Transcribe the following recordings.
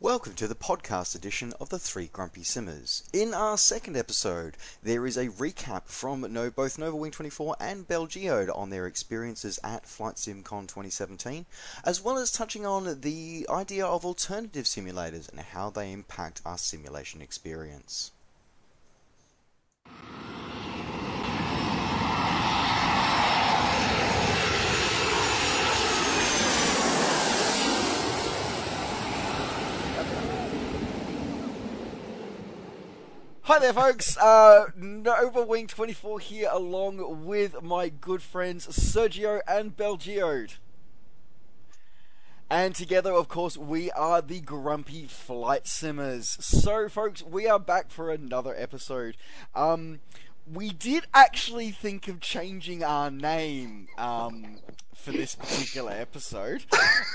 Welcome to the podcast edition of the Three Grumpy Simmers. In our second episode, there is a recap from no, both Novawing24 and BelGeode on their experiences at Flight SimCon 2017, as well as touching on the idea of alternative simulators and how they impact our simulation experience. Hi there, folks. Uh, Novawing24 here, along with my good friends Sergio and Belgeode. And together, of course, we are the Grumpy Flight Simmers. So, folks, we are back for another episode. Um, we did actually think of changing our name um, for this particular episode.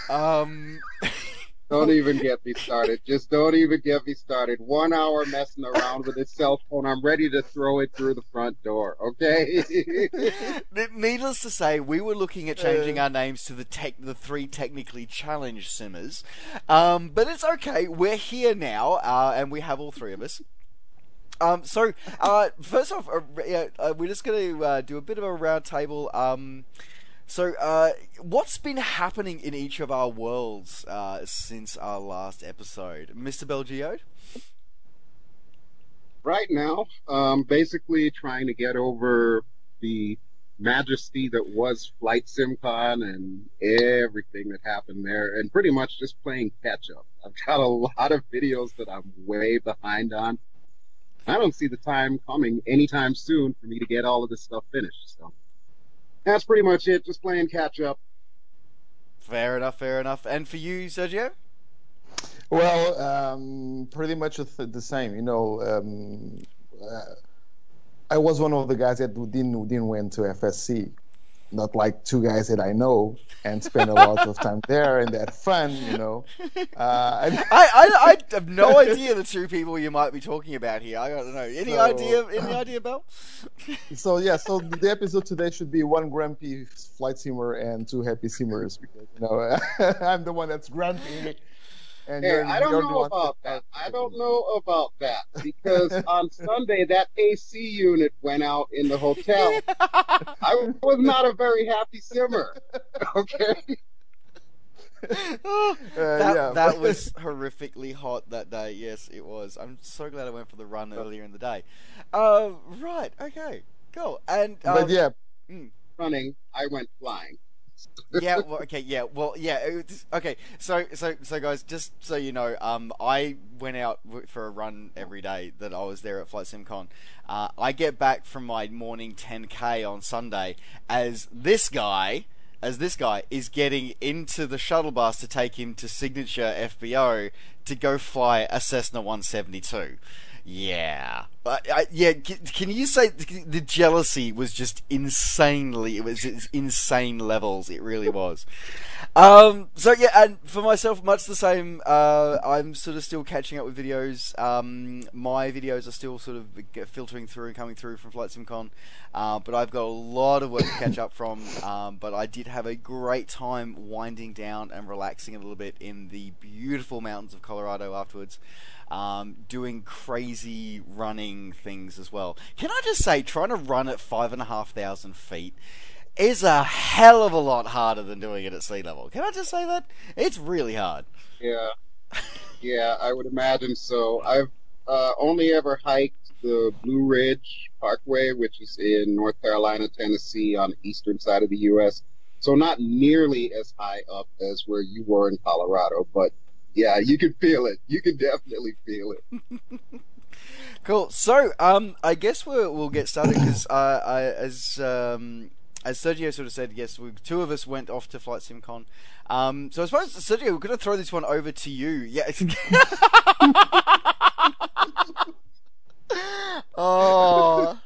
Um, Don't even get me started. Just don't even get me started. One hour messing around with his cell phone. I'm ready to throw it through the front door. Okay. Needless to say, we were looking at changing our names to the tech, the three technically challenged simmers, um, but it's okay. We're here now, uh, and we have all three of us. Um, so, uh, first off, uh, yeah, uh, we're just going to uh, do a bit of a roundtable. Um, so, uh, what's been happening in each of our worlds uh, since our last episode, Mr. Belgeode? right now, um, basically trying to get over the majesty that was Flight SimCon and everything that happened there, and pretty much just playing catch up. I've got a lot of videos that I'm way behind on. I don't see the time coming anytime soon for me to get all of this stuff finished. So that's pretty much it. Just playing catch up. Fair enough, fair enough. And for you, Sergio? Well, um, pretty much the the same. You know, um, uh, I was one of the guys that didn't didn't went to FSC. Not like two guys that I know and spend a lot of time there and that fun, you know. Uh, and- I, I, I have no idea the two people you might be talking about here. I don't know. Any So- idea? Any idea, Bell? so yeah, so the episode today should be one grumpy flight simmer and two happy simmers because you know I'm the one that's grumpy. And Hey, I don't know about that's- that. I don't know about that because on Sunday that AC unit went out in the hotel. I was not a very happy simmer. Okay. Uh, that, yeah, that was horrifically hot that day. Yes, it was. I'm so glad I went for the run earlier in the day. Uh, right. Okay. Cool. And um, but yeah, Running, I went flying. Yeah. Well, okay. Yeah. Well. Yeah. okay. So, so, so, guys, just so you know, um, I went out for a run every day that I was there at Flight SimCon. Uh, I get back from my morning 10k on Sunday as this guy, as this guy is getting into the shuttle bus to take him to Signature FBO to go fly a Cessna 172. Yeah, but uh, yeah, can, can you say the jealousy was just insanely? It was it's insane levels. It really was. Um, so yeah, and for myself, much the same. Uh, I'm sort of still catching up with videos. Um, my videos are still sort of filtering through and coming through from Flight SimCon, uh, but I've got a lot of work to catch up from. Um, but I did have a great time winding down and relaxing a little bit in the beautiful mountains of Colorado afterwards um, doing crazy running things as well. Can I just say, trying to run at five and a half thousand feet is a hell of a lot harder than doing it at sea level. Can I just say that? It's really hard. Yeah. Yeah, I would imagine so. I've uh, only ever hiked the Blue Ridge Parkway, which is in North Carolina, Tennessee, on the eastern side of the U.S. So not nearly as high up as where you were in Colorado, but yeah, you can feel it. You can definitely feel it. Cool. So, um, I guess we'll, we'll get started because uh, I, as um, as Sergio sort of said, yes, we, two of us went off to Flight SimCon. Um, so I suppose Sergio, we're going to throw this one over to you. Yeah. oh.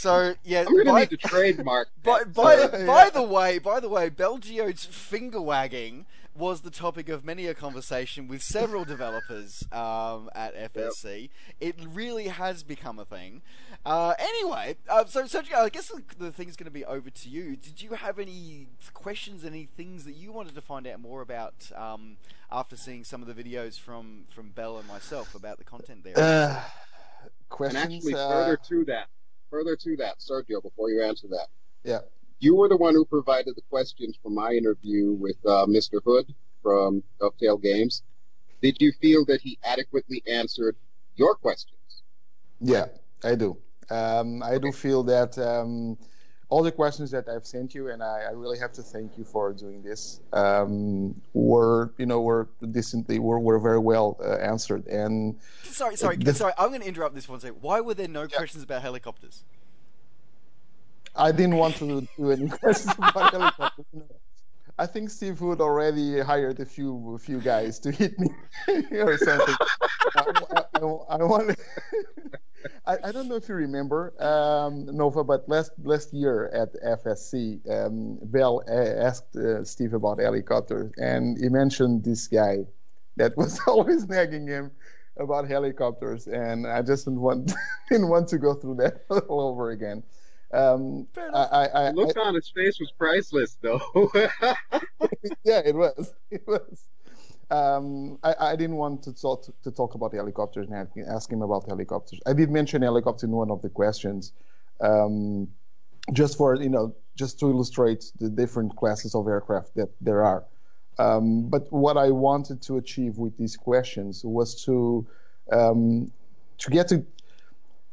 So yeah, I'm gonna by- need to trademark. by, that. by, Yeah. by the way, by the way, BelGeode's finger wagging was the topic of many a conversation with several developers um, at FSC. It really has become a thing. Uh, anyway, uh, so Sergio, I guess the, the thing is going to be over to you. Did you have any questions, any things that you wanted to find out more about um, after seeing some of the videos from from Bell and myself about the content there? Uh, And actually, uh, further to that, further to that, Sergio, before you answer that, yeah. you were the one who provided the questions for my interview with uh, Mr. Hood from Dovetail Games. Did you feel that he adequately answered your questions? Yeah, I do. Um, I do feel that um, all the questions that I've sent you, and I, I really have to thank you for doing this, um, were you know were decently were, were very well uh, answered. And sorry, sorry, the- sorry. I'm going to interrupt this one second. Why were there no questions about helicopters? I didn't want to do any questions about helicopters. know. I think Steve Hood already hired a few a few guys to hit me or something. I, I, I, I want. I, I don't know if you remember um, Nova, but last last year at FSC, um, Bell asked uh, Steve about helicopters, and he mentioned this guy that was always nagging him about helicopters, and I just didn't want didn't want to go through that all over again. Um. I, I, The look on his face was priceless, though. yeah, it was. It was. Um, I, I didn't want to talk to talk about helicopters and ask, him about helicopters. I did mention helicopter in one of the questions, um, just for you know, just to illustrate the different classes of aircraft that there are. Um, but what I wanted to achieve with these questions was to um, to get to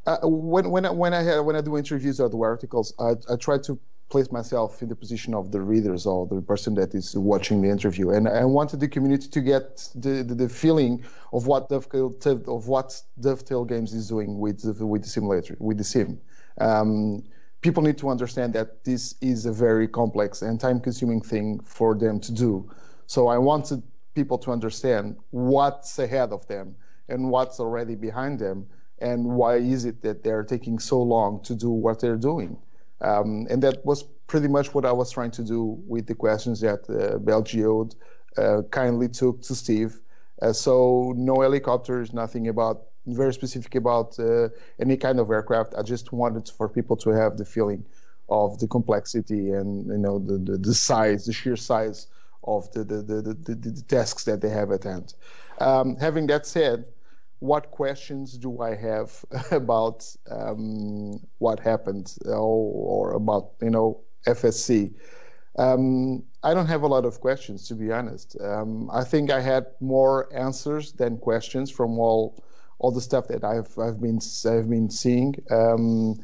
uh, when when I, when I when I do interviews or do articles, I, I try to place myself in the position of the readers or the person that is watching the interview, and I wanted the community to get the, the, the feeling of what Dovetail of what Dovetail Games is doing with the, with the simulator with the sim. Um, people need to understand that this is a very complex and time-consuming thing for them to do. So I wanted people to understand what's ahead of them and what's already behind them and why is it that they're taking so long to do what they're doing. Um, and that was pretty much what I was trying to do with the questions that uh, BelGeode uh, kindly took to Steve. Uh, so no helicopters, nothing about very specific about uh, any kind of aircraft. I just wanted for people to have the feeling of the complexity and you know the, the, the size, the sheer size of the the, the, the, the, tasks that they have at hand. Um, having that said, what questions do I have about um, what happened or, or, about you know FSC? Um, I don't have a lot of questions to be honest. Um, I think I had more answers than questions from all all the stuff that I've I've been I've been seeing. Um,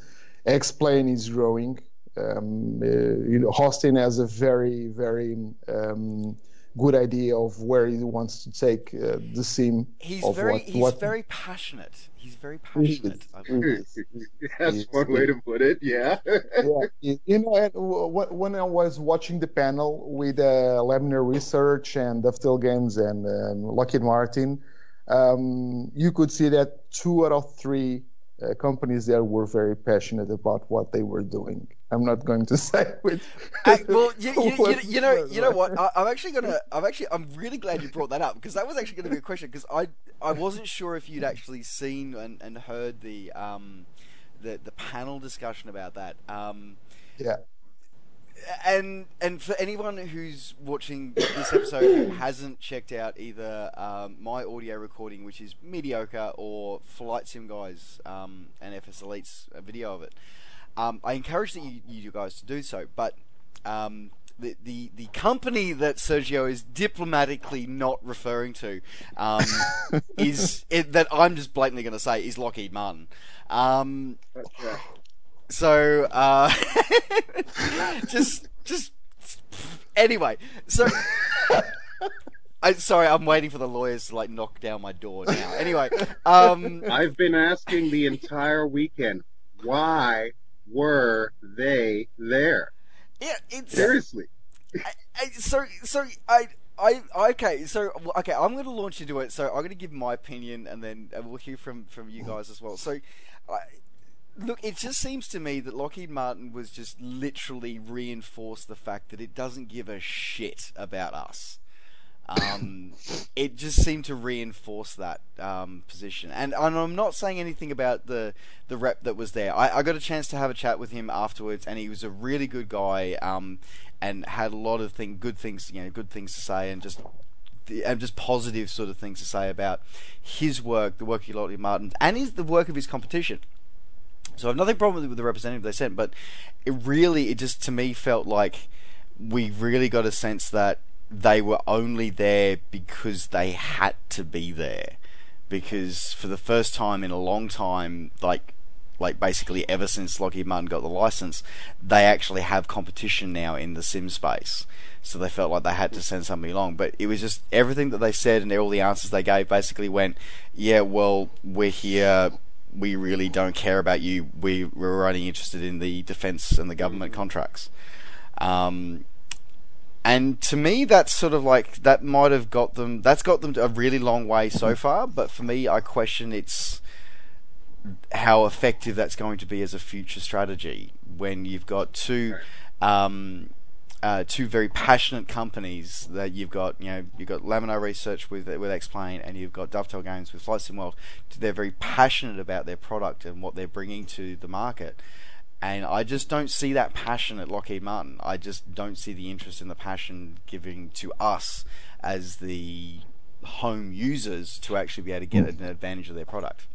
X-Plane is growing. Um, uh, you know, Austin has a very very um, good idea of where he wants to take uh, the sim. He's of very what, he's what very passionate. He's very passionate. is. He That's Yes, one way to put it, yeah. yeah, you you know, and w- w- when I was watching the panel with uh, Laminar Research and Dovetail Games and um, Lockheed Martin, um, you could see that two out of three uh, companies there were very passionate about what they were doing. I'm not going to say which. I, well, you, you, you, you know, you know what? I, I'm actually gonna. I'm actually. I'm really glad you brought that up because that was actually going to be a question because I I wasn't sure if you'd actually seen and, and heard the um the the panel discussion about that. Um, Yeah. and and for anyone who's watching this episode who hasn't checked out either um, my audio recording, which is mediocre, or Flight Sim Guys um, and FS Elite's uh, video of it, um, I encourage that you, you guys to do so. But um, the, the the company that Sergio is diplomatically not referring to um, is it, that I'm just blatantly going to say is Lockheed Martin. Um, right. so, uh, just, just, anyway. So, I sorry, I'm waiting for the lawyers to like knock down my door now. Anyway, um, I've been asking the entire weekend, why were they there? yeah, it's Seriously. I, so so I. I okay, so okay, I'm going to launch into it. So I'm going to give my opinion, and then we'll hear from from you guys as well. So, I, look, it just seems to me that Lockheed Martin was just literally reinforced the fact that it doesn't give a shit about us. Um, it just seemed to reinforce that um, position. And, and I'm not saying anything about the the rep that was there. I, I, got a chance to have a chat with him afterwards, and he was a really good guy, um, and had a lot of thing, good things, you know, good things to say, and just and just positive sort of things to say about his work, the work of Lockheed Martin, and his, the work of his competition. So I have nothing problem with the representative they sent, but it really, it just to me felt like we really got a sense that they were only there because they had to be there. Because for the first time in a long time, like like basically ever since Lockheed Martin got the license, they actually have competition now in the sim space. So they felt like they had to send somebody along. But it was just everything that they said and all the answers they gave basically went, yeah, well, we're here. We really don't care about you. We, we're only interested in the defense and the government contracts. Um, and to me, that's sort of like that might have got them. That's got them a really long way so far. But for me, I question its how effective that's going to be as a future strategy when you've got two. Um, uh, two very passionate companies that you've got, you know, you've got Laminar Research with with X-Plane, and you've got Dovetail Games with Flight Sim World. They're very passionate about their product and what they're bringing to the market. And I just don't see that passion at Lockheed Martin. I just don't see the interest in the passion giving to us as the home users to actually be able to get an advantage of their product.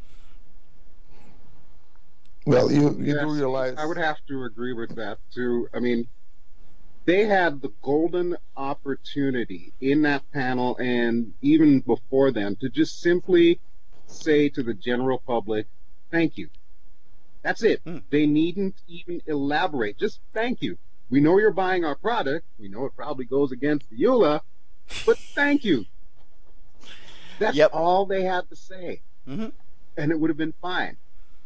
Well, you, you yes, do realize. I would have to agree with that, too. I mean, they had the golden opportunity in that panel and even before then to just simply say to the general public, thank you. That's it. Hmm. They needn't even elaborate. Just thank you. We know you're buying our product. We know it probably goes against the EULA, but thank you. That's yep. all they had to say. Mm-hmm. And it would have been fine.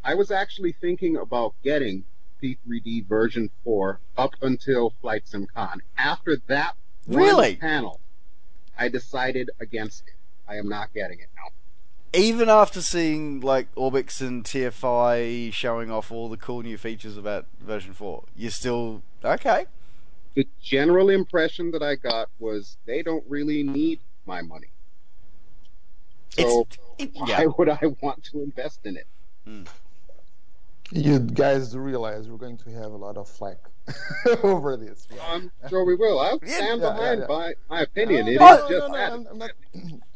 I was actually thinking about getting P3D version 4 up until Flight SimCon. After that really? panel, I decided against it. I am not getting it now even after seeing like Orbx and TFI showing off all the cool new features about version 4, you're still okay. The general impression that I got was they don't really need my money. So it, yeah. why would I want to invest in it? Mm. You guys realize we're going to have a lot of flack over this. I'm sure we will. I'll stand yeah, behind yeah, my, my opinion. It no, is just no, I'm not.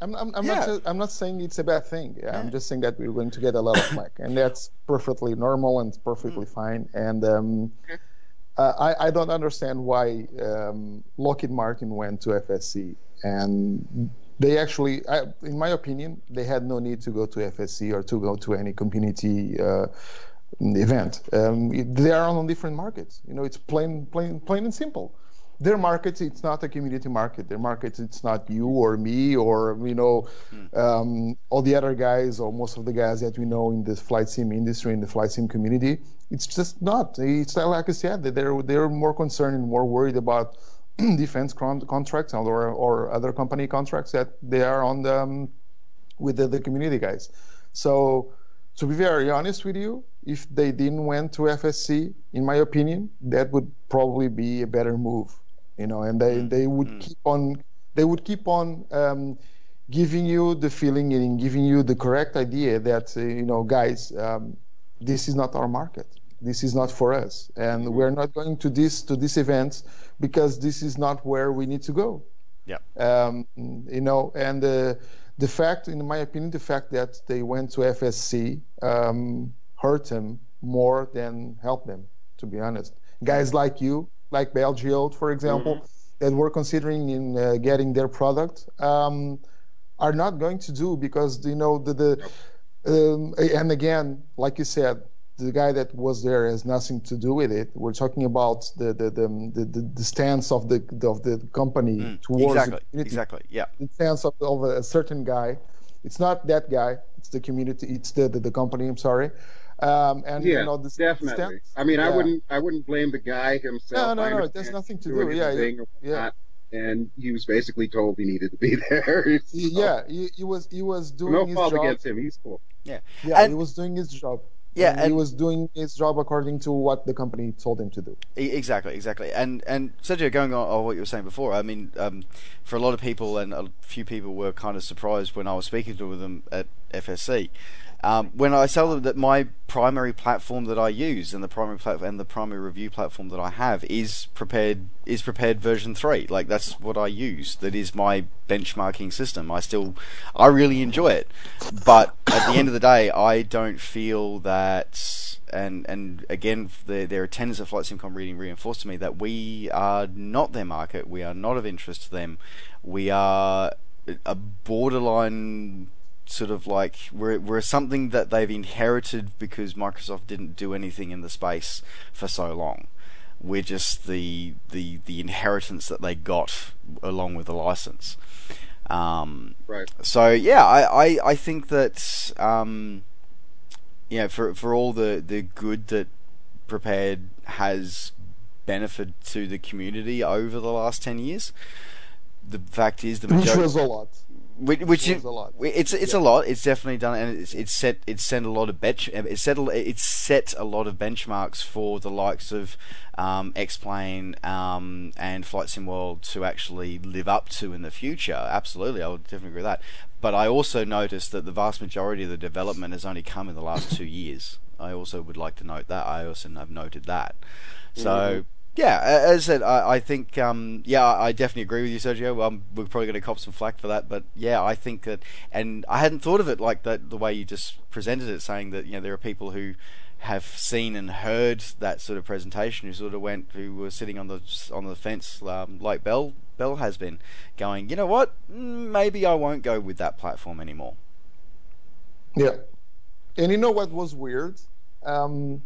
I'm, I'm, I'm not. I'm not saying it's a bad thing. I'm just saying that we're going to get a lot of flack, and that's perfectly normal and perfectly mm. fine. And um, uh, I, I don't understand why um, Lockheed Martin went to FSC, and they actually, I, in my opinion, they had no need to go to FSC or to go to any community. Uh, event. Um, they are on different markets. You know, it's plain, plain, plain and simple. Their markets, it's not a community market. Their markets, it's not you or me or you know, hmm. um, all the other guys or most of the guys that we know in the flight sim industry in the flight sim community. It's just not. It's like I said, they're they're more concerned and more worried about defense contracts or or other company contracts that they are on the um, with the, the community guys. So to be very honest with you, if they didn't went to FSC, in my opinion, that would probably be a better move. You know, and they, mm. they would mm. keep on they would keep on um, giving you the feeling and giving you the correct idea that uh, you know, guys, um, this is not our market. This is not for us, and mm-hmm. we're not going to this to this event because this is not where we need to go. Yeah. Um, you know, and uh, the fact, in my opinion, the fact that they went to FSC um, hurt them more than help them, to be honest. Guys like you, like Belgium, for example, mm-hmm. that were considering in uh, getting their product, um, are not going to do because you know the, the um, and again, like you said, the guy that was there has nothing to do with it. We're talking about the the the, the, the stance of the of the company mm, towards exactly, exactly, yeah, the stance of, of a certain guy. It's not that guy. It's the community. It's the the, the company. I'm sorry. Um, and yeah, you know, the definitely. Stance, I mean, yeah. I wouldn't I wouldn't blame the guy himself. No, no, no. There's nothing to do. Yeah, yeah. yeah. And he was basically told he needed to be there. so. Yeah, he, he was he was doing no his fault job. against him. He's cool. Yeah, yeah, and, he was doing his job Yeah, and he was doing his job according to what the company told him to do. Exactly, exactly. And and Sergio, going on, on what you were saying before, I mean, um, for a lot of people, and a few people were kind of surprised when I was speaking to them at FSC. Um, when I tell them that my primary platform that I use and the primary platform and the primary review platform that I have is Prepar3D is Prepar3D version three. Like that's what I use. That is my benchmarking system. I still I really enjoy it, but at the end of the day, I don't feel that. And and again, their their attendance at Flight SimCon reading reinforced to me that we are not their market. We are not of interest to them. We are a borderline sort of like we're we're something that they've inherited because Microsoft didn't do anything in the space for so long. We're just the the the inheritance that they got along with the license. Um, Right. so yeah, I, I, I think that um, yeah, for for all the, the good that Prepar3D has benefited to the community over the last ten years, the fact is the Which majority, was a lot. Which, which was a lot. it's it's a lot. It's definitely done, and it's it's set it's set a lot of bench it's set it's set a lot of benchmarks for the likes of um, X-Plane um, and Flight Sim World to actually live up to in the future. Absolutely, I would definitely agree with that. But I also noticed that the vast majority of the development has only come in the last two years. I also would like to note that. I also have noted that. So. Yeah, as I said, I, I think, um, yeah, I definitely agree with you, Sergio. Um, we're probably going to cop some flack for that, but yeah, I think that, and I hadn't thought of it like that, the way you just presented it, saying that you know there are people who have seen and heard that sort of presentation, who sort of went, who were sitting on the on the fence, um, like Bell Bell has been, going, you know what, Mm, maybe I won't go with that platform anymore. Yeah. And you know what was weird? Um,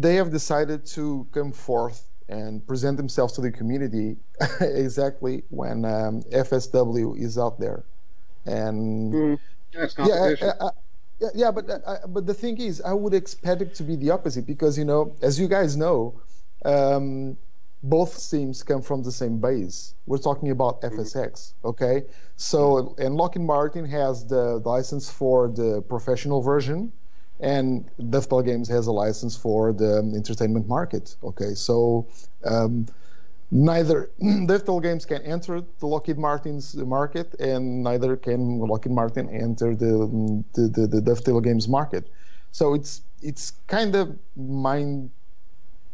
they have decided to come forth and present themselves to the community exactly when um, FSW is out there. And Mm, that's yeah. I, I, yeah, yeah, but I, but the thing is, I would expect it to be the opposite because you know, as you guys know, um, both teams come from the same base. We're talking about FSX, okay? So, and Lockheed Martin has the license for the professional version, and Dovetail Games has a license for the entertainment market. Okay, so um, neither Dovetail Games can enter the Lockheed Martin's market, and neither can Lockheed Martin enter the the, the, the Games market. So it's it's kind of mind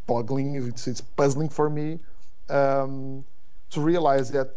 boggling. It's it's puzzling for me um, to realize that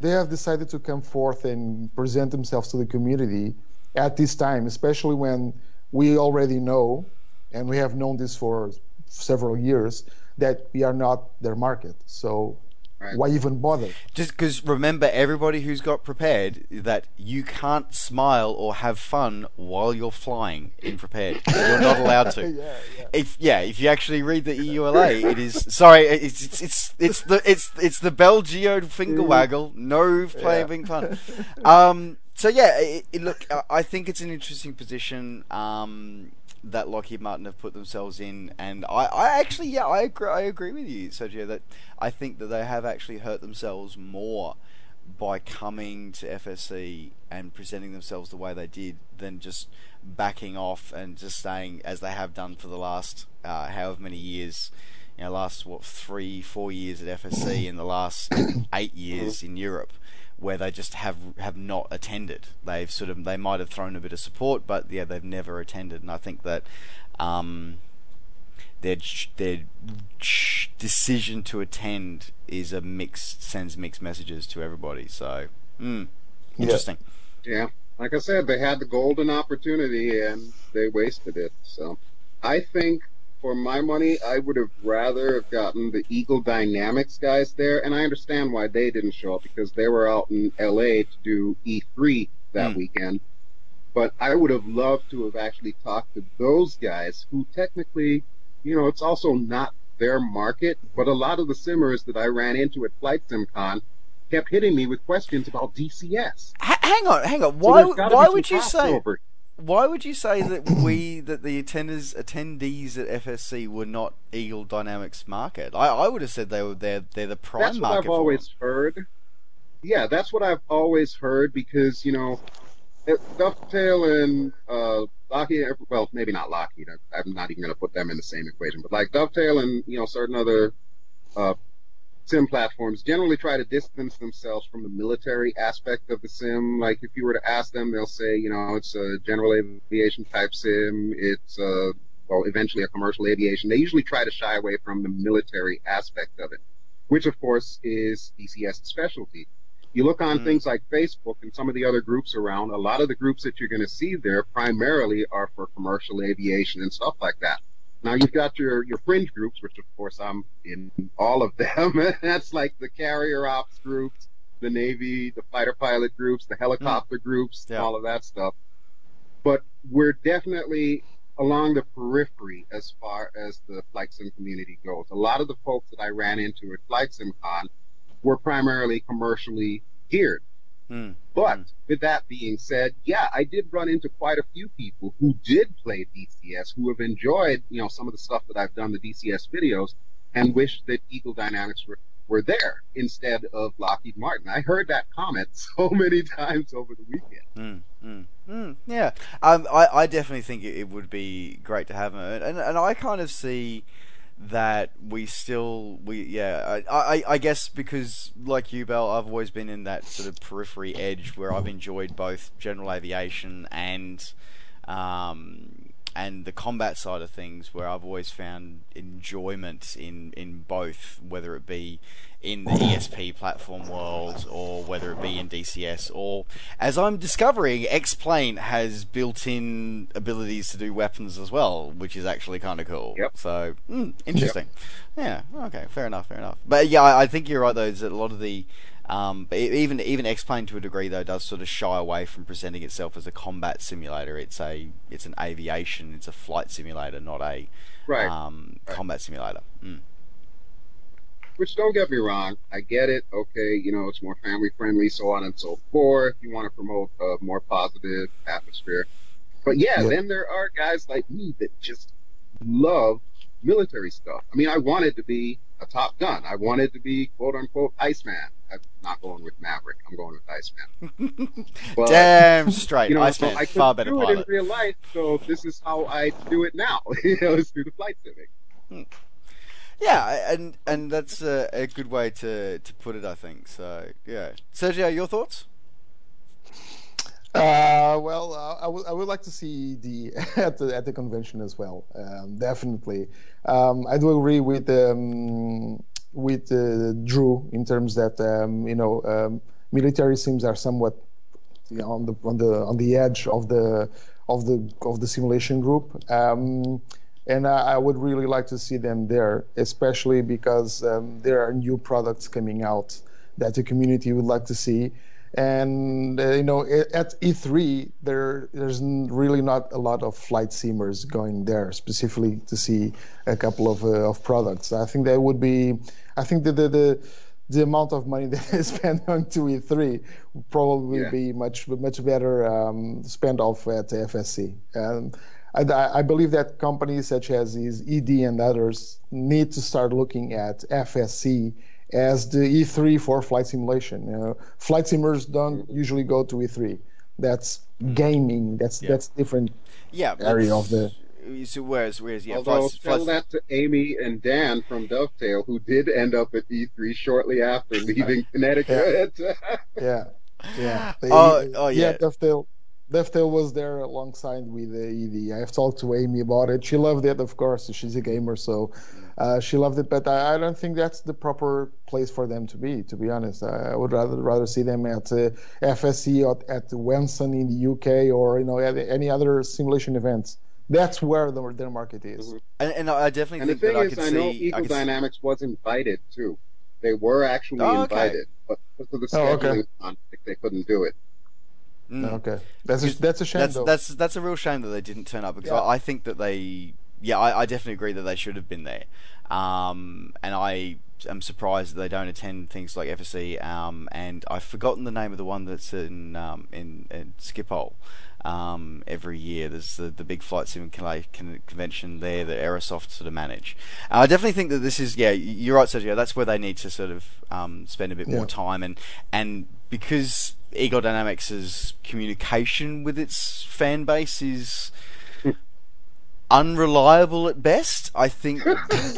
they have decided to come forth and present themselves to the community at this time, especially when we already know, and we have known this for several years, that we are not their market. So Right. why even bother? Just because remember, everybody who's got Prepar3D that you can't smile or have fun while you're flying in Prepar3D. You're not allowed to. Yeah, yeah. If yeah, if you actually read the EULA, it is sorry, it's it's it's, it's the it's it's the Bell Geo finger waggle, no play Yeah. fun. Um, so yeah, it, it, look, I- think it's an interesting position. Um, that Lockheed Martin have put themselves in, and I, I actually, yeah, I agree, I agree with you, Sergio, that I think that they have actually hurt themselves more by coming to FSC and presenting themselves the way they did than just backing off and just staying as they have done for the last uh, however many years. You know, last what three, four years at FSC, and the last eight years in Europe, where they just have have not attended. They've sort of they might have thrown a bit of support, but yeah, they've never attended. And I think that um, their their decision to attend is a mix sends mixed messages to everybody. So, mm, Yeah. interesting. Yeah. Like I said, they had the golden opportunity and they wasted it. So I think for my money, I would have rather have gotten the Eagle Dynamics guys there. And I understand why they didn't show up because they were out in LA to do E3 that Hmm. weekend. But I would have loved to have actually talked to those guys who technically, you know, it's also not their market. But a lot of the simmers that I ran into at Flight SimCon kept hitting me with questions about DCS. H- hang on, hang on. Why there's why would you say crossover. Why would you say that we that the attenders attendees at FSC were not Eagle Dynamics market? I, I would have said they were they're they're the prime That's what market I've for always them. heard. Yeah, that's what I've always heard because you know, Dovetail and uh, Lockheed, well, maybe not Lockheed. I'm not even going to put them in the same equation, but like Dovetail and you know certain other uh, sim platforms generally try to distance themselves from the military aspect of the sim. Like if you were to ask them, they'll say, you know, it's a general aviation type sim. It's a well, eventually a commercial aviation. They usually try to shy away from the military aspect of it, which of course is DCS's specialty. You look on mm. things like Facebook and some of the other groups around, a lot of the groups that you're going to see there primarily are for commercial aviation and stuff like that. Now you've got your, your fringe groups, which of course I'm in all of them. That's like the carrier ops groups, the Navy, the fighter pilot groups, the helicopter mm. groups, yeah. all of that stuff. But we're definitely along the periphery as far as the flight sim community goes. A lot of the folks that I ran into at Flight SimCon were primarily commercially geared. Mm. But mm. with that being said, yeah, I did run into quite a few people who did play DCS, who have enjoyed, you know, some of the stuff that I've done, the DCS videos, and wish that Eagle Dynamics were, were there instead of Lockheed Martin. I heard that comment so many times over the weekend. Mm, mm, yeah, um, I, I definitely think it, it, would be great to have them, and, and I kind of see that we still we yeah I, I, I guess because like you Bell I've always been in that sort of periphery edge where I've enjoyed both general aviation and um, and the combat side of things where I've always found enjoyment in in both whether it be in the ESP platform world or whether it be in DCS or as I'm discovering X-Plane has built-in abilities to do weapons as well which is actually kind of cool yep. so mm, interesting yep. yeah okay fair enough fair enough but yeah I, I think you're right though is that a lot of the um, even even X-Plane to a degree though does sort of shy away from presenting itself as a combat simulator. It's a it's an aviation, it's a flight simulator, not a right. Um, right. combat simulator. Mm. Which don't get me wrong, I get it. Okay, you know it's more family friendly, so on and so forth. You want to promote a more positive atmosphere, but yeah, yeah. then there are guys like me that just love military stuff. I mean, I wanted to be a Top Gun. I wanted to be quote unquote Iceman. I'm not going with Maverick. I'm going with Iceman. but, Damn straight. You know, Iceman, so I far better do pilot. in real life, so this is how I do it now. you know, it's through the flight siming. Hmm. Yeah, and and that's a, a, good way to, to put it, I think. So yeah, Sergio, your thoughts? Uh, well, uh, I, w- I would like to see the at the at the convention as well. Um, definitely, um, I do agree with um, with uh, Drew in terms that um, you know um, military sims are somewhat on the on the on the edge of the of the of the simulation group. Um, and I, I, would really like to see them there, especially because um, there are new products coming out that the community would like to see. And uh, you know, at E3, there there's really not a lot of flight simmers going there specifically to see a couple of uh, of products. I think that would be, I think that the, the the amount of money that is spent on 2E3 would probably yeah. be much much better um, spent off at FSC. Um, I, I, believe that companies such as ED and others need to start looking at FSC as the E3 for flight simulation. You know, flight simmers don't usually go to E3. That's gaming. That's yeah. that's different yeah, area of the. So whereas whereas yeah, Although flights, tell flights... that to Amy and Dan from Dovetail, who did end up at E3 shortly after leaving Connecticut. yeah, yeah, yeah. They, oh, oh yeah. yeah. Dovetail Dovetail was there alongside with the ED. I've talked to Amy about it. She loved it, of course. She's a gamer, so uh, she loved it. But I, I, don't think that's the proper place for them to be. To be honest, I, I would rather rather see them at uh, FSC or at Wenson in the UK or you know any other simulation events. That's where the, their market is. Mm-hmm. And, and, I definitely and think the thing that is, I, I know see, Eagle Dynamics was invited too. They were actually oh, invited, but because of the scheduling oh, okay. conflict, they couldn't do it. Mm. Okay, that's a, that's a shame. That's, though. that's that's a real shame that they didn't turn up because yeah. I, I, think that they, yeah, I, I, definitely agree that they should have been there, um, and I am surprised that they don't attend things like FSC. Um, and I've forgotten the name of the one that's in um, in, in Schiphol. Um, every year. There's the, the big flight sim convention there that Aerosoft sort of manage. Uh, I definitely think that this is yeah, you're right, Sergio. That's where they need to sort of um, spend a bit yeah. more time and and because Eagle Dynamics' communication with its fan base is unreliable at best. I think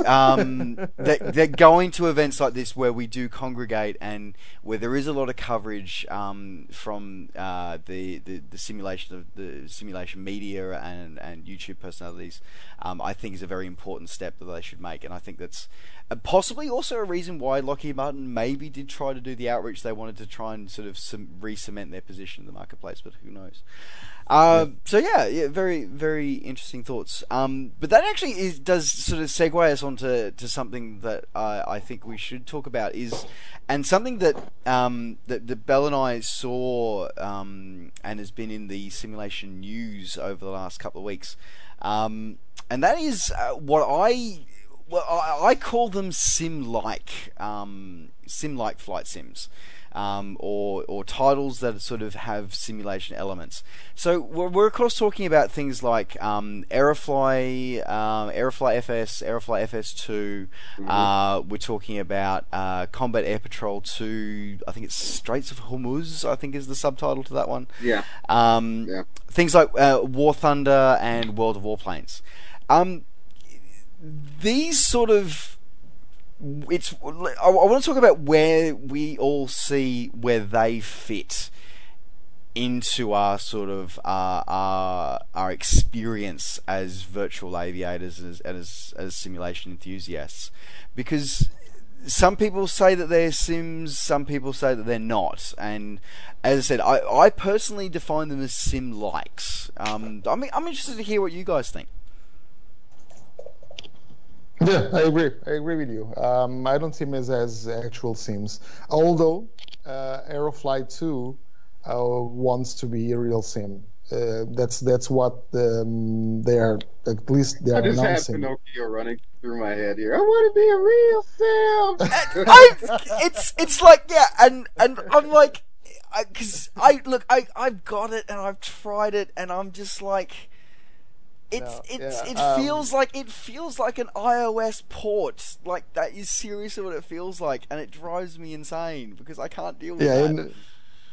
um, that they're going to events like this where we do congregate and where there is a lot of coverage um, from uh, the, the, the simulation of the simulation media and and YouTube personalities. Um, I think is a very important step that they should make, and I think that's possibly also a reason why Lockheed Martin maybe did try to do the outreach they wanted to try and sort of re-cement their position in the marketplace, but who knows? Uh, so yeah, yeah, very very interesting thoughts. Um, but that actually is, does sort of segue us onto to something that uh, I think we should talk about is, and something that um, that, that Bell and I saw um, and has been in the simulation news over the last couple of weeks, um, and that is uh, what I well I, I, call them sim-like um, sim-like flight sims um, or or titles that sort of have simulation elements. So we're, we're of course talking about things like um, Aerofly, um, Aerofly FS, Aerofly FS2. Mm-hmm. Uh, we're talking about uh, Combat Air Patrol 2. I think it's Straits of Hormuz. I think is the subtitle to that one. Yeah. Um, yeah. Things like uh, War Thunder and World of Warplanes. Um, these sort of it's I, want to talk about where we all see where they fit into our sort of uh, our our experience as virtual aviators and as, as as simulation enthusiasts, because some people say that they're sims, some people say that they're not, and as I said, I, I personally define them as sim likes. Um, I'm I'm interested to hear what you guys think. Yeah, I agree. I agree with you. Um, I don't see them as, as actual sims, although uh, Aerofly 2 uh, wants to be a real sim. Uh, that's that's what um, they are at least they are I just announcing. had Pinocchio running through my head here. I want to be a real sim. I, it's it's like yeah, and and I'm like, because I, I look I I've got it and I've tried it and I'm just like it's no, it's yeah. it um, feels like it feels like an iOS port. Like that is seriously what it feels like, and it drives me insane because I can't deal with yeah, that. And,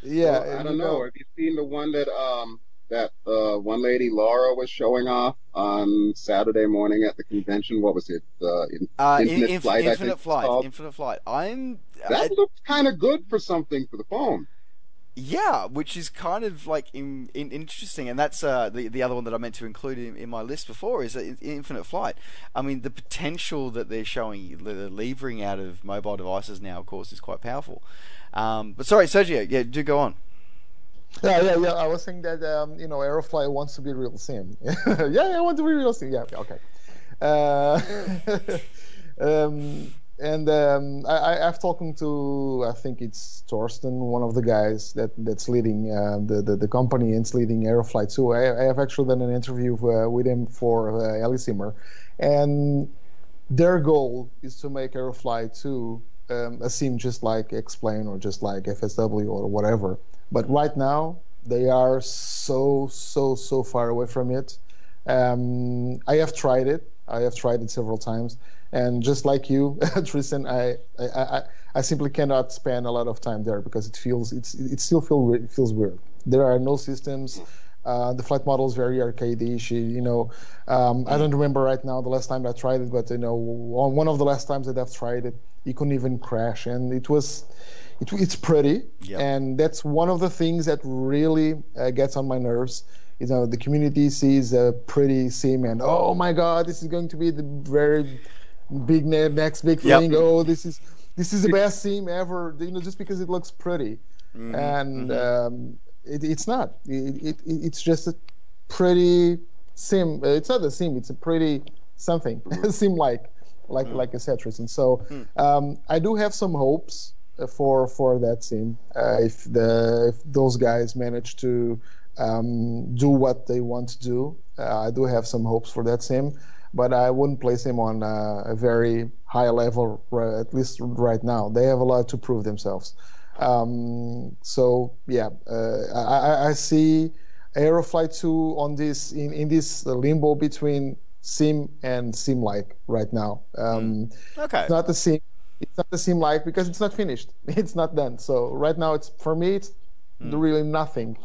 yeah, well, I don't know. Have you seen the one that um that uh, one lady Laura was showing off on Saturday morning at the convention? What was it? Uh, in, uh, Infinite in, Flight. Infinite Flight. Infinite Flight. I'm. That I, looks kind of good for something for the phone. Yeah, which is kind of like in, in, interesting, and that's uh, the the other one that I meant to include in, in my list before is Infinite Flight. I mean, the potential that they're showing, the levering out of mobile devices now, of course, is quite powerful. Um, but sorry, Sergio, yeah, do go on. Yeah, yeah, yeah. I was saying that um, you know, Aerofly wants to be real sim. yeah, yeah, I want to be real sim. Yeah, okay. Uh, um, and um, I, have talked to I think it's Torsten, one of the guys that that's leading uh, the, the, the company and leading Aerofly too. I, I, have actually done an interview uh, with him for uh, Helisimmer, and their goal is to make Aerofly 2 um, a sim just like X-Plane or just like FSW or whatever. But right now they are so so so far away from it. Um, I have tried it. I have tried it several times and just like you, Tristan, I, I, I, simply cannot spend a lot of time there because it feels it's it still feel it feels weird. There are no systems. Uh, the flight model is very arcadeish. You know, um, I don't remember right now the last time I tried it, but you know, one of the last times that I've tried it, you couldn't even crash, and it was. It, it's pretty, yep. and that's one of the things that really uh, gets on my nerves you know the community sees a pretty sim and oh my god this is going to be the very big next big thing. Yep. Oh, this is this is the best sim ever. You know, just because it looks pretty, mm-hmm. and mm-hmm. Um, it, it's not. It, it, it's just a pretty sim. It's not a sim. It's a pretty something sim like like mm. like a Cetris. And so mm. um, I do have some hopes uh, for for that sim uh, if the if those guys manage to um, do what they want to do. Uh, I do have some hopes for that sim but I wouldn't place him on uh, a very high level, at least right now. They have a lot to prove themselves. Um, so yeah, uh, I, I, see Aerofly 2 on this in, in this limbo between sim and sim like right now. Um, hmm. okay, it's not the sim. It's not the sim like because it's not finished. It's not done. So right now, it's for me, it's mm. really nothing.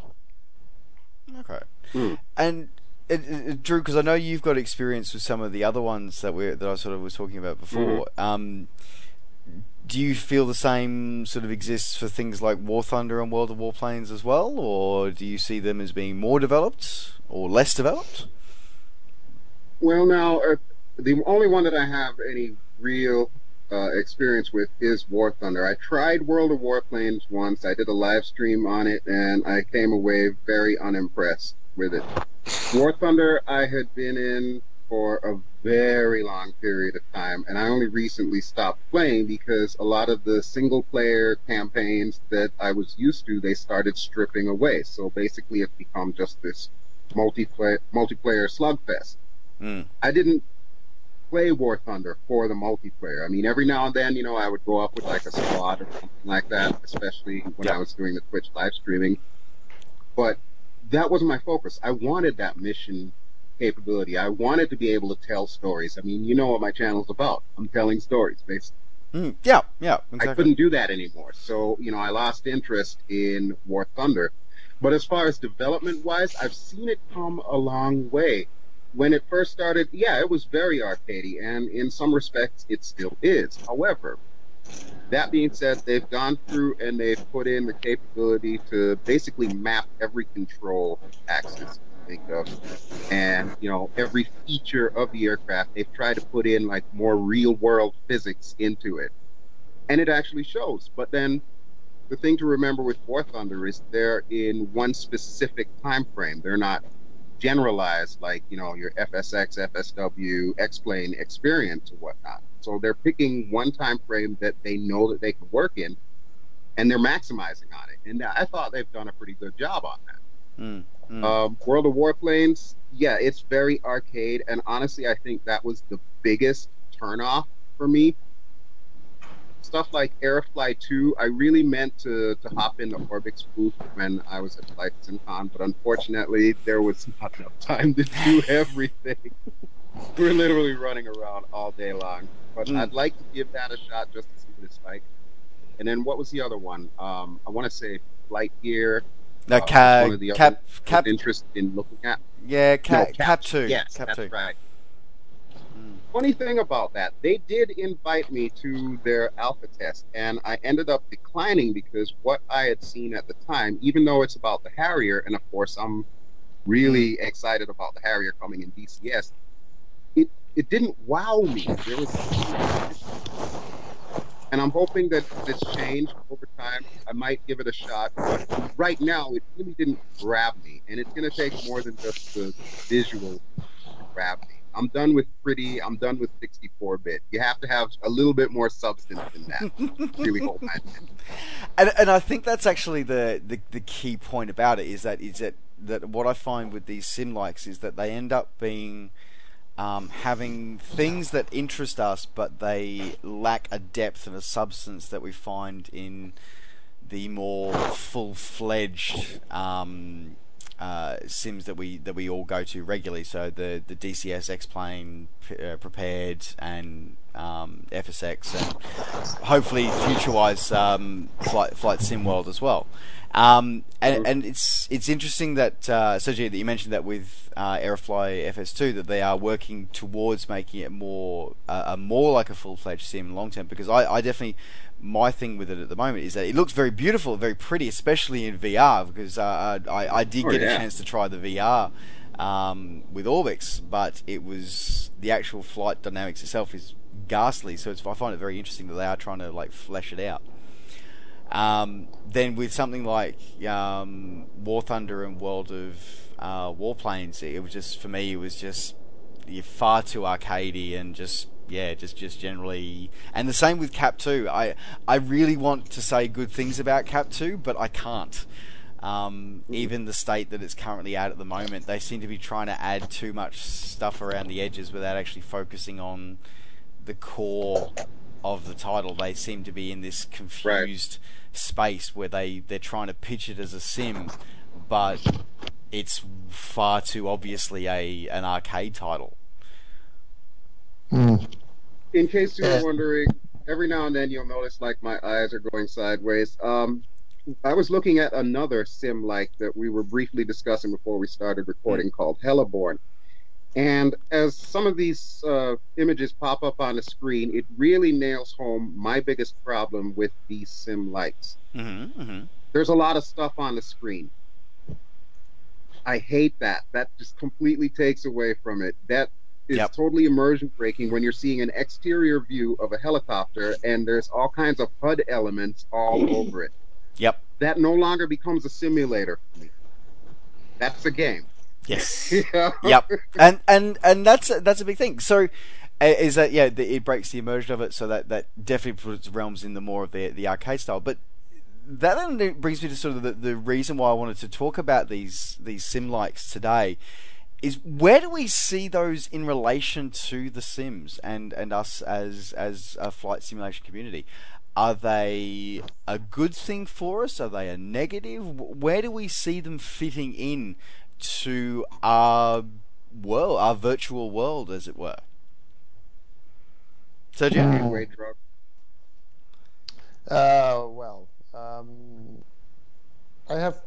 Okay, mm. and it, it, Drew, because I know you've got experience with some of the other ones that we that I sort of was talking about before. Mm-hmm. Um, do you feel the same sort of exists for things like War Thunder and World of Warplanes as well, or do you see them as being more developed or less developed? Well, now uh, the only one that I have any real uh, experience with is War Thunder. I tried World of Warplanes once. I did a live stream on it, and I came away very unimpressed with it. War Thunder, I had been in for a very long period of time, and I only recently stopped playing because a lot of the single player campaigns that I was used to, they started stripping away. So basically, it's become just this multiplayer multiplayer slugfest. Mm. I didn't play War Thunder for the multiplayer. I mean, every now and then, you know, I would go up with like a squad or something like that, especially when. I was doing the Twitch live streaming. But that wasn't my focus. I wanted that mission capability. I wanted to be able to tell stories. I mean, you know what my channel's about. I'm telling stories, basically. Mm. Yeah, yeah, I couldn't do that anymore. So, you know, I lost interest in War Thunder. But as far as development wise, I've seen it come a long way. When it first started, yeah, it was very arcadey, and in some respects, it still is. However, that being said, they've gone through and they've put in the capability to basically map every control axis think of, and you know every feature of the aircraft. They've tried to put in like more real world physics into it, and it actually shows. But then the thing to remember with War Thunder is they're in one specific time frame. They're not generalized like you know your FSX, FSW, X-plane experience or whatnot. So they're picking one time frame that they know that they can work in, and they're maximizing on it. And I thought they've done a pretty good job on that. Mm. Mm. Um, World of Warplanes, yeah, it's very arcade, and honestly, I think that was the biggest turnoff for me. Stuff like Aerofly 2, I really meant to, to hop into Orbx booth when I was at Flight SimCon, but unfortunately, there was not enough time to do everything. We're literally running around all day long. But Mm. I'd like to give that a shot just to see what it's like. And then what was the other one? Um, I want to say Flight Gear. no, uh, was Cap, the Cap, Cap, interest in looking at. yeah, Cap, No, Cap, two, Yes, Cap that's two. right. Funny thing about that, they did invite me to their alpha test, and I ended up declining because what I had seen at the time, even though it's about the Harrier, and of course I'm really excited about the Harrier coming in DCS, it it didn't wow me. There was, and I'm hoping that this changed over time. I might give it a shot, but right now it really didn't grab me, and it's going to take more than just the visual to grab me. I'm done with pretty. I'm done with 64-bit. You have to have a little bit more substance than that. really hold my. And, and I think that's actually the, the, the key point about it is that is that, that what I find with these sim likes is that they end up being um, having things that interest us, but they lack a depth and a substance that we find in the more full fledged um, uh, sims that we that we all go to regularly. So the the DCS X plane uh, Prepar3D and um, FSX and hopefully future wise um, flight flight sim world as well. Um, and, and it's it's interesting that uh, Sergio that you mentioned that with uh, Aerofly FS2 that they are working towards making it more uh, more like a full fledged sim long term because I, I definitely my thing with it at the moment is that it looks very beautiful, very pretty, especially in VR because uh, I, I did Oh, get a chance to try the VR um, with Orbx, but it was the actual flight dynamics itself is ghastly. So it's, I find it very interesting that they are trying to like flesh it out. Um, then with something like um, War Thunder and World of uh, Warplanes, it was just for me. It was just yeah, far too arcadey and just yeah, just just generally. And the same with Cap Two. I I really want to say good things about Cap Two, but I can't. Um, even the state that it's currently at at the moment, they seem to be trying to add too much stuff around the edges without actually focusing on the core of the title. They seem to be in this confused space where they they're trying to pitch it as a sim, but it's far too obviously a an arcade title. Mm. In case you Yeah. were wondering, every now and then you'll notice like my eyes are going sideways. Um, I was looking at another sim like that we were briefly discussing before we started recording called Heliborne. And as some of these uh, images pop up on the screen, it really nails home my biggest problem with these sim lights. Mm-hmm, mm-hmm. There's a lot of stuff on the screen. I hate that. That just completely takes away from it. That is Yep. totally immersion breaking when you're seeing an exterior view of a helicopter and there's all kinds of HUD elements all over it. Yep. That no longer becomes a simulator for me. That's a game. Yes. Yeah. yep. And and and that's that's a big thing. So. uh, Is that yeah? the- It breaks the immersion of it, so that, that definitely puts realms in the more of the the arcade style. But that then brings me to sort of the, the reason why I wanted to talk about these these sim likes today is where do we see those in relation to the Sims and, and us as as a flight simulation community? Are they a good thing for us? Are they a negative? Where do we see them fitting in to our world, our virtual world, as it were? Sergio? Hmm. Uh, well, um, I have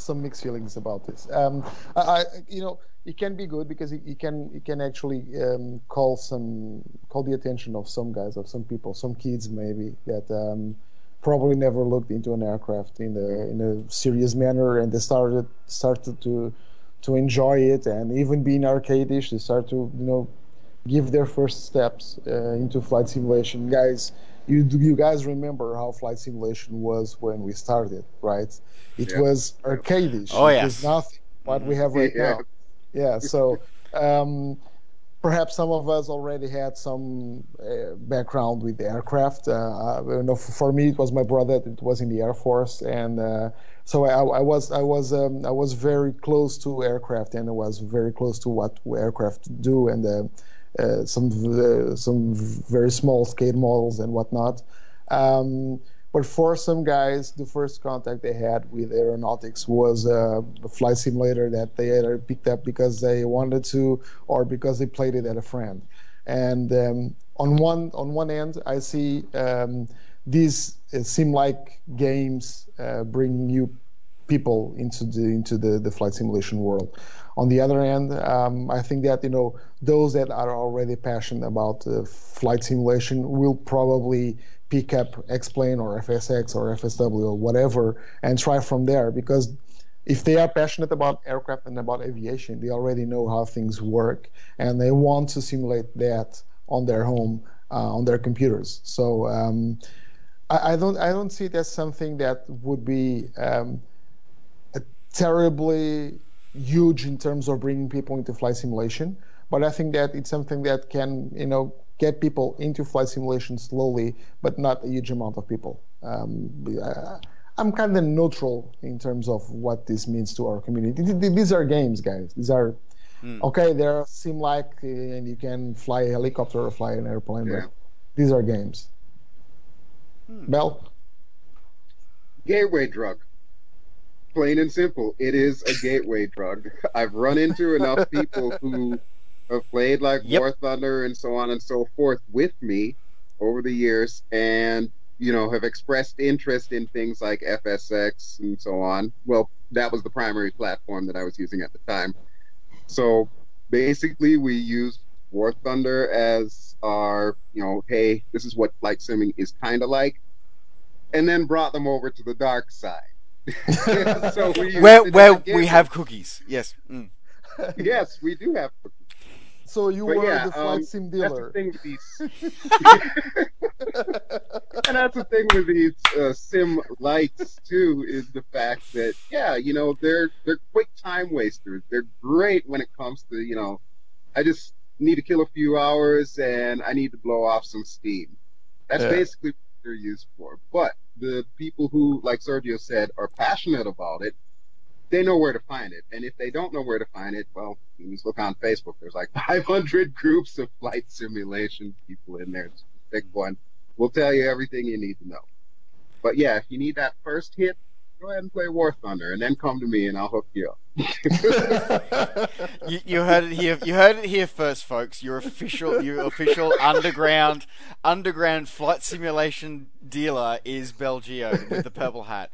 some mixed feelings about this. Um, I, you know, it can be good because it, it can it can actually um, call some call the attention of some guys, of some people, some kids maybe that um, probably never looked into an aircraft in a in a serious manner, and they started started to to enjoy it, and even being arcadish, they start to you know give their first steps uh, into flight simulation. Guys, you you guys remember how flight simulation was when we started, right? It Yeah. was arcadish. Oh, it yes. was nothing what we have right Yeah. now. Yeah, so um, perhaps some of us already had some uh, background with the aircraft. Uh, I, you know, for me, it was my brother that was in the Air Force, and uh, so I, I was I was um, I was very close to aircraft, and I was very close to what aircraft do, and uh, some uh, some very small scale models and whatnot. Um, but for some guys, the first contact they had with aeronautics was uh, a flight simulator that they either picked up because they wanted to or because they played it at a friend. And um, on one on one end, I see um, these uh, sim-like games uh, bring new people into the into the, the flight simulation world. On the other hand, um, I think that you know those that are already passionate about uh, flight simulation will probably pick up X-Plane or FSX or FSW or whatever and try from there because if they are passionate about aircraft and about aviation, they already know how things work and they want to simulate that on their home uh, on their computers. So um, I, I don't I don't see it as something that would be um, terribly huge in terms of bringing people into flight simulation. But I think that it's something that can, you know, get people into flight simulation slowly, but not a huge amount of people. Um, uh, I'm kind of neutral in terms of what this means to our community. Th- th- These are games, guys. These are okay. They are seem like, uh, and you can fly a helicopter or fly an airplane, Yeah. but these are games. Bell. Gateway drug. Plain and simple. It is a gateway drug. I've run into enough people who have played like Yep. War Thunder and so on and so forth with me over the years and you know have expressed interest in things like FSX and so on. Well, that was the primary platform that I was using at the time. So basically we used War Thunder as our, you know, hey, this is what flight simming is kind of like, and then brought them over to the dark side. so we Where where we have cookies. Yes. Mm. yes, we do have. Cookies. So you But were yeah, the flight um, sim That's the dealer. thing with these, and that's the thing with these uh, sim lights too is the fact that yeah, you know they're they're quick time wasters. They're great when it comes to you know, I just need to kill a few hours and I need to blow off some steam. That's Yeah. basically what they're used for. But the people who, like Sergio said, are passionate about it, they know where to find it. And if they don't know where to find it, well, you just look on Facebook. There's like 500 groups of flight simulation people in there. Pick one. We'll tell you everything you need to know. But yeah, if you need that first hit, go ahead and play War Thunder, and then come to me, and I'll hook you up. you, you heard it here. You heard it here first, folks. Your official, your official underground, underground flight simulation dealer is Belgio with the purple hat.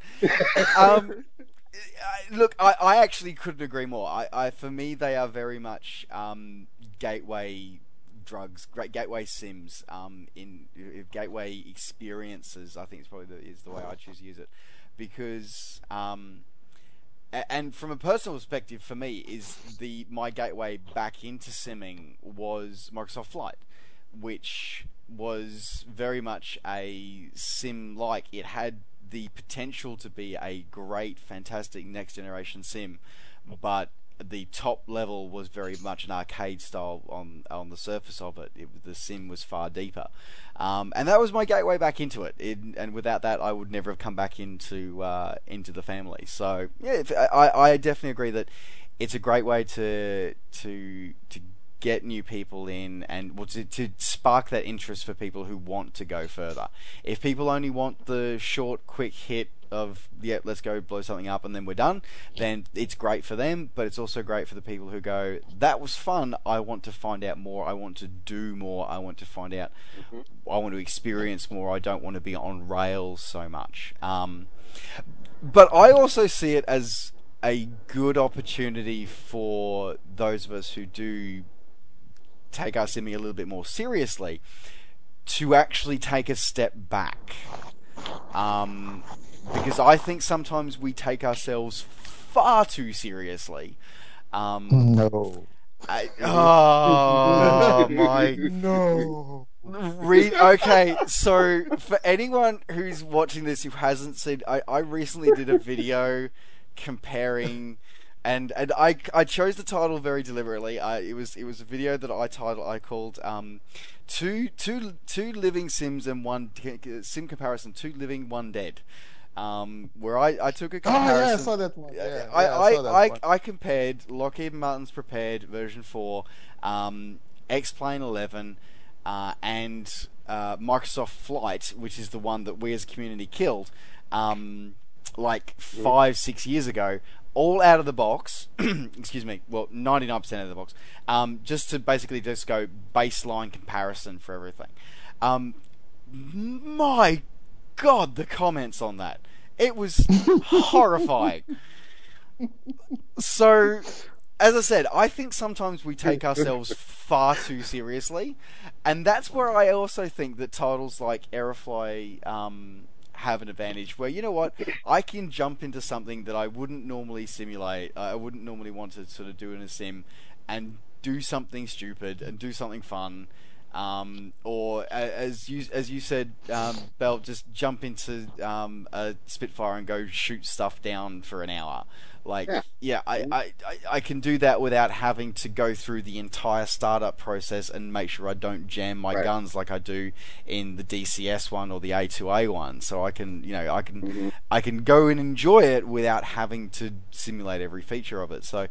Um, look, I, I actually couldn't agree more. I, I, for me, they are very much um, gateway drugs, great gateway sims, um, in gateway experiences. I think is probably the, is the way I choose to use it because. Um, and from a personal perspective, for me, is the my gateway back into simming was Microsoft Flight, which was very much a sim like. It had the potential to be a great, fantastic next generation sim, but the top level was very much an arcade style on on the surface of it. it the sim was far deeper, um, and that was my gateway back into it. it. And without that, I would never have come back into uh, into the family. So yeah, I, I definitely agree that it's a great way to to to get new people in and well, to, to spark that interest for people who want to go further. If people only want the short, quick hit of yeah, let's go blow something up and then we're done, then it's great for them, but it's also great for the people who go, that was fun. I want to find out more. I want to do more. I want to find out. Mm-hmm. I want to experience more. I don't want to be on rails so much. Um, but I also see it as a good opportunity for those of us who do take our simming a little bit more seriously to actually take a step back. Um, because I think sometimes we take ourselves far too seriously. Um, no. I, oh my no. Re- okay, so for anyone who's watching this who hasn't seen, I, I recently did a video comparing, and and I I chose the title very deliberately. I, it was it was a video that I titled I called um, two two two living sims and one sim comparison two living one dead um, where I, I took a comparison. Oh yeah, I saw that one. Yeah, I, yeah, I, I, I, one. I, compared Lockheed Martin's Prepar3D version four, um, X Plane Eleven, uh, and uh, Microsoft Flight, which is the one that we as a community killed, um, like five six years ago. All out of the box, excuse me. Well, ninety nine percent out of the box. Um, just to basically just go baseline comparison for everything. Um, my God, the comments on that. It was horrifying. So, as I said, I think sometimes we take ourselves far too seriously, and that's where I also think that titles like Aerofly um, have an advantage. Where you know what, I can jump into something that I wouldn't normally simulate. I wouldn't normally want to sort of do in a sim, and do something stupid and do something fun um, or as you as you said, um, Bell, just jump into um, a Spitfire and go shoot stuff down for an hour. Like, yeah, yeah I, I, I can do that without having to go through the entire startup process and make sure I don't jam my right. guns like I do in the DCS one or the A2A one. So I can, you know, I can, mm-hmm. I can go and enjoy it without having to simulate every feature of it. So,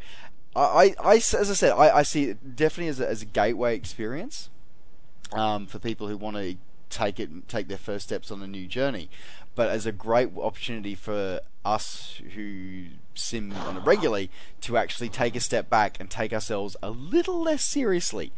I, I, as I said, I, I see it definitely as a, as a gateway experience um, for people who want to take it take their first steps on a new journey, but as a great opportunity for us who sim on a regularly to actually take a step back and take ourselves a little less seriously,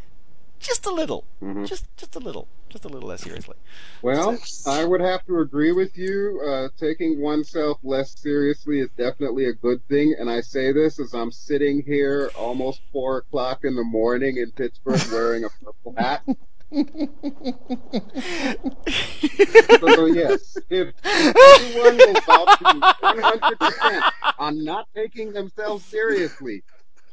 just a little, mm-hmm. just just a little, just a little less seriously. Well, so, I would have to agree with you. Uh, taking oneself less seriously is definitely a good thing, and I say this as I'm sitting here almost four o'clock in the morning in Pittsburgh wearing a purple hat. so yes, if, anyone will vouch one hundred percent on not taking themselves seriously,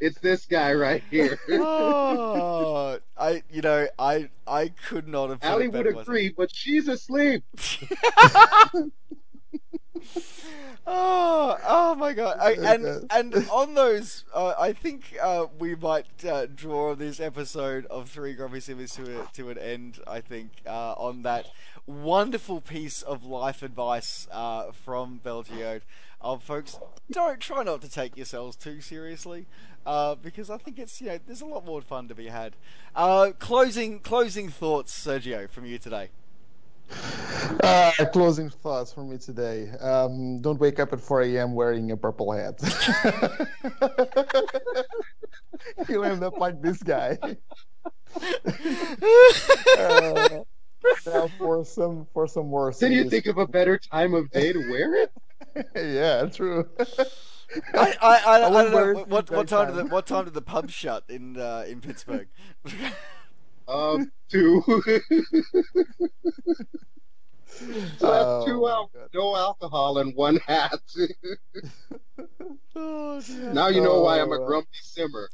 it's this guy right here. oh, I, you know, I, I could not have. Ali would agree, but she's asleep. oh, oh my god! I, and and on those, uh, I think uh, we might uh, draw this episode of Three Grumpy Simmers to a, to an end. I think uh, on that wonderful piece of life advice uh, from Belgio. Of folks, don't try not to take yourselves too seriously, uh, because I think it's you know there's a lot more fun to be had. closing closing thoughts, Sergio, from you today. Uh, closing thoughts for me today. Um, don't wake up at 4 a.m. wearing a purple hat. You'll end up like this guy. uh, now for some for some more. Can you think of a better time of day to wear it? yeah, true. I, I, I, I, don't know what, what time did the what time did the pub shut in uh, in Pittsburgh? Um, two. so that's two Oh, al- no alcohol and one hat. oh, now you know why I'm a Oh. grumpy simmer.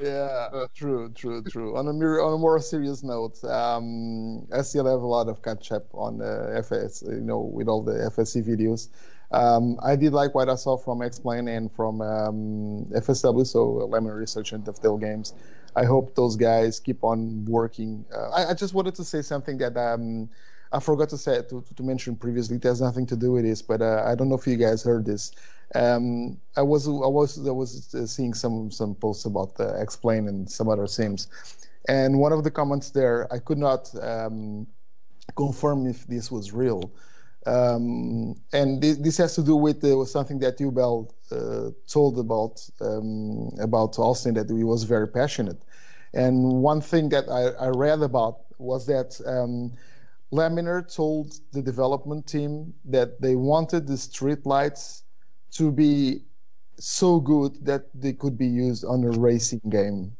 Yeah, true, true, true. On a more, on a more serious note, um, I still have a lot of catch up on the FS, you know, with all the FSC videos. Um, I did like what I saw from X-Plane and from um, FSW, so Laminar Research and Dovetail Games. I hope those guys keep on working. Uh, I, I just wanted to say something that um, I forgot to say to, to mention previously. It has nothing to do with this, but uh, I don't know if you guys heard this. Um, I was I was I was uh, seeing some some posts about uh, X-Plane and some other sims, and one of the comments there I could not um, confirm if this was real, um, and this, this has to do with, uh, something that Ubel uh, told about um, about Austin that he was very passionate, and one thing that I, I read about was that. Um, told the development team that they wanted the streetlights to be so good that they could be used on a racing game.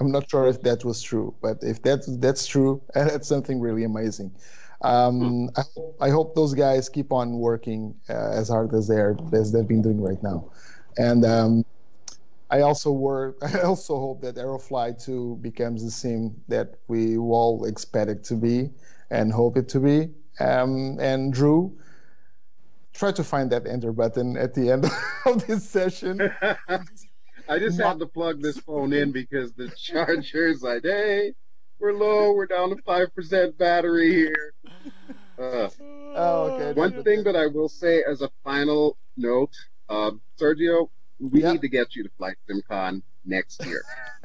I'm not sure if that was true, but if that's that's true, that's something really amazing. Um, I, hope, those guys keep on working uh, as hard as they're as they've been doing right now, and um, I also work. I also hope that Aerofly 2 becomes the sim that we all expect it to be and hope it to be. Um, and Drew, try to find that enter button at the end of this session. I just had to plug this phone in because the charger's like, hey, we're low, we're down to 5% battery here. Uh, Oh, okay. one thing that I will say as a final note, uh, Sergio, we Yeah. need to get you to Flight SimCon next year.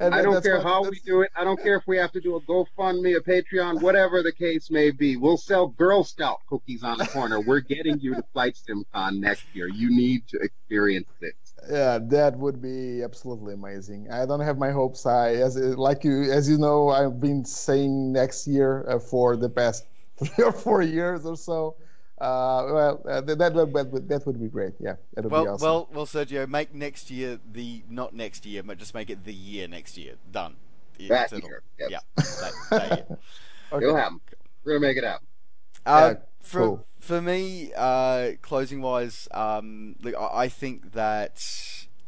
And I don't care what- how we do it. I don't care if we have to do a GoFundMe, a Patreon, whatever the case may be. We'll sell Girl Scout cookies on the corner. We're getting you to Flight SimCon next year. You need to experience it. Yeah, that would be absolutely amazing. I don't have my hopes high, as like you as you know, I've been saying next year uh, for the past three or four years or so. Uh, well, uh, that, that would that would that would be great. Yeah, that would Well, be awesome. well, well, Sergio, make next year the not next year, but just make it the year next year. Done. Yeah, That year, yes. Yeah, that, that year. okay. It'll happen. We're gonna make it happen. Uh, Yeah, for cool. For me, uh, closing wise, um, look, I think that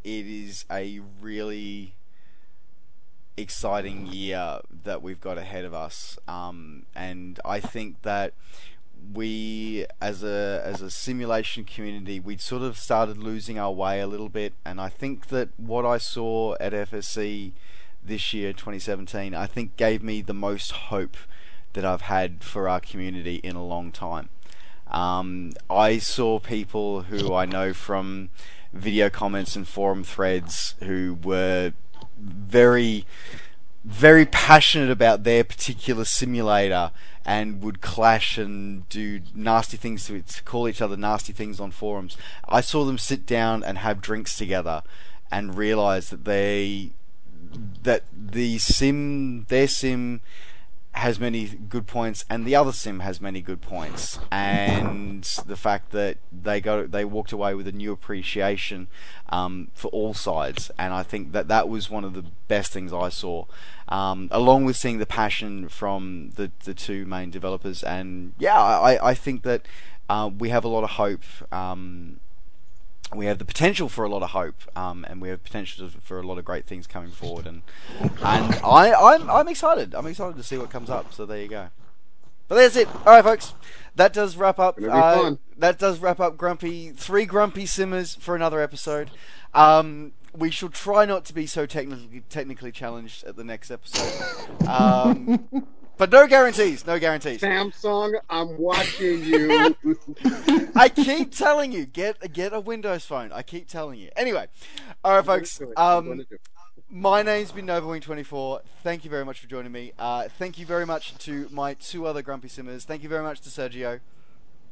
it is a really exciting year that we've got ahead of us, um, and I think that we, as a as a simulation community, we'd sort of started losing our way a little bit, and I think that what I saw at FSC this year, 2017, I think gave me the most hope that I've had for our community in a long time. Um, I saw people who I know from video comments and forum threads who were very, very passionate about their particular simulator and would clash and do nasty things to, to call each other nasty things on forums. I saw them sit down and have drinks together and realize that they that the sim their sim has many good points and the other sim has many good points. And the fact that they got they walked away with a new appreciation um, for all sides. And I think that that was one of the best things I saw. Um, along with seeing the passion from the the two main developers. And yeah I, I think that uh, we have a lot of hope um, we have the potential for a lot of hope, um, and we have potential for a lot of great things coming forward, and and I I'm I'm excited. I'm excited to see what comes up. So there you go. But that's it. All right, folks. That does wrap up. Uh, that does wrap up Grumpy three Grumpy Simmers for another episode. Um, we shall try not to be so technically technically challenged at the next episode. Um, but no guarantees. No guarantees. Samsung, I'm watching you. I keep telling you, get get a Windows phone. I keep telling you. Anyway, all right, folks. Um. My name's been NovaWing24. Thank you very much for joining me. Uh, thank you very much to my two other Grumpy Simmers. Thank you very much to Sergio.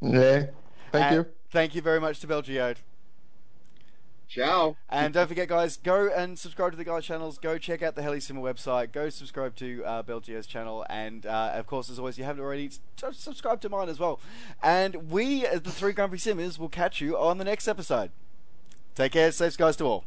Yeah. Thank And you. Thank you very much to BelGeode. Ciao. And don't forget, guys, go and subscribe to the guys' channels. Go check out the Helisimmer website. Go subscribe to uh, channel. And, uh, of course, as always, you haven't already, subscribe to mine as well. And we, as the three Grumpy Simmers, will catch you on the next episode. Take care. Safe skies to all.